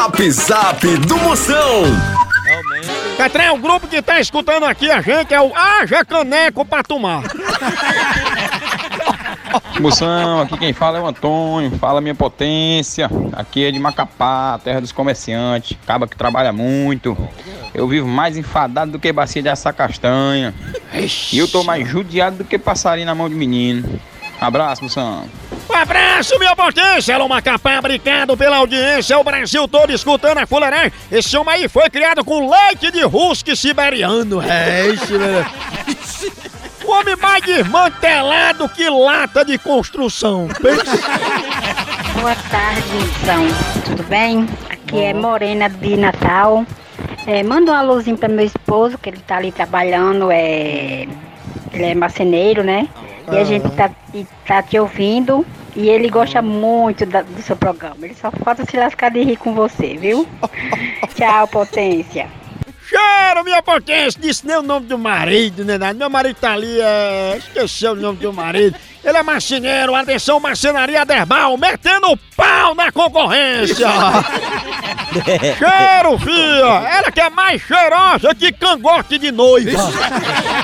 Zap Zap do Moção. Catrão, o grupo que tá escutando aqui a gente é o Haja Caneco pra tomar. Moção, aqui quem fala é o Antônio, fala minha potência. Aqui é de Macapá, terra dos comerciantes, acaba que trabalha muito. Eu vivo mais enfadado do que bacia de assar castanha. E eu tô mais judiado do que passarinho na mão de menino. Abraço, Moção. Um abraço, minha potência! Alô, Macapá, obrigado pela audiência. O Brasil todo escutando a fuleiragem. Esse homem aí foi criado com leite de husky siberiano. É, esse, velho. O homem mais desmantelado que lata de construção. Boa tarde, Moção. Tudo bem? Aqui é Morena de Natal. É, manda um alôzinho para meu esposo, que ele tá ali trabalhando, é... ele é marceneiro, né? E a gente tá, e tá te ouvindo e ele gosta muito da- do seu programa. Ele só falta se lascar de rir com você, viu? Tchau, potência. Cheiro, minha potência! Disse nem o nome do marido, né? Meu marido tá ali, é... esqueceu o nome do marido. Ele é marceneiro, atenção, marcenaria Derbal, metendo o pau na concorrência! Cheiro, filha! Ela que é mais cheirosa que cangote de noiva!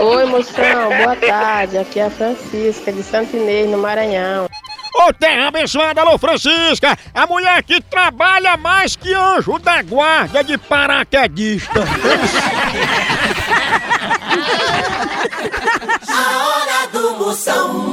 Oi, moção, boa tarde. Aqui é a Francisca, de Santo Inês, no Maranhão. Ô terra abençoada, alô Francisca! A mulher que trabalha mais que anjo da guarda de paraquedista! A hora do Moção.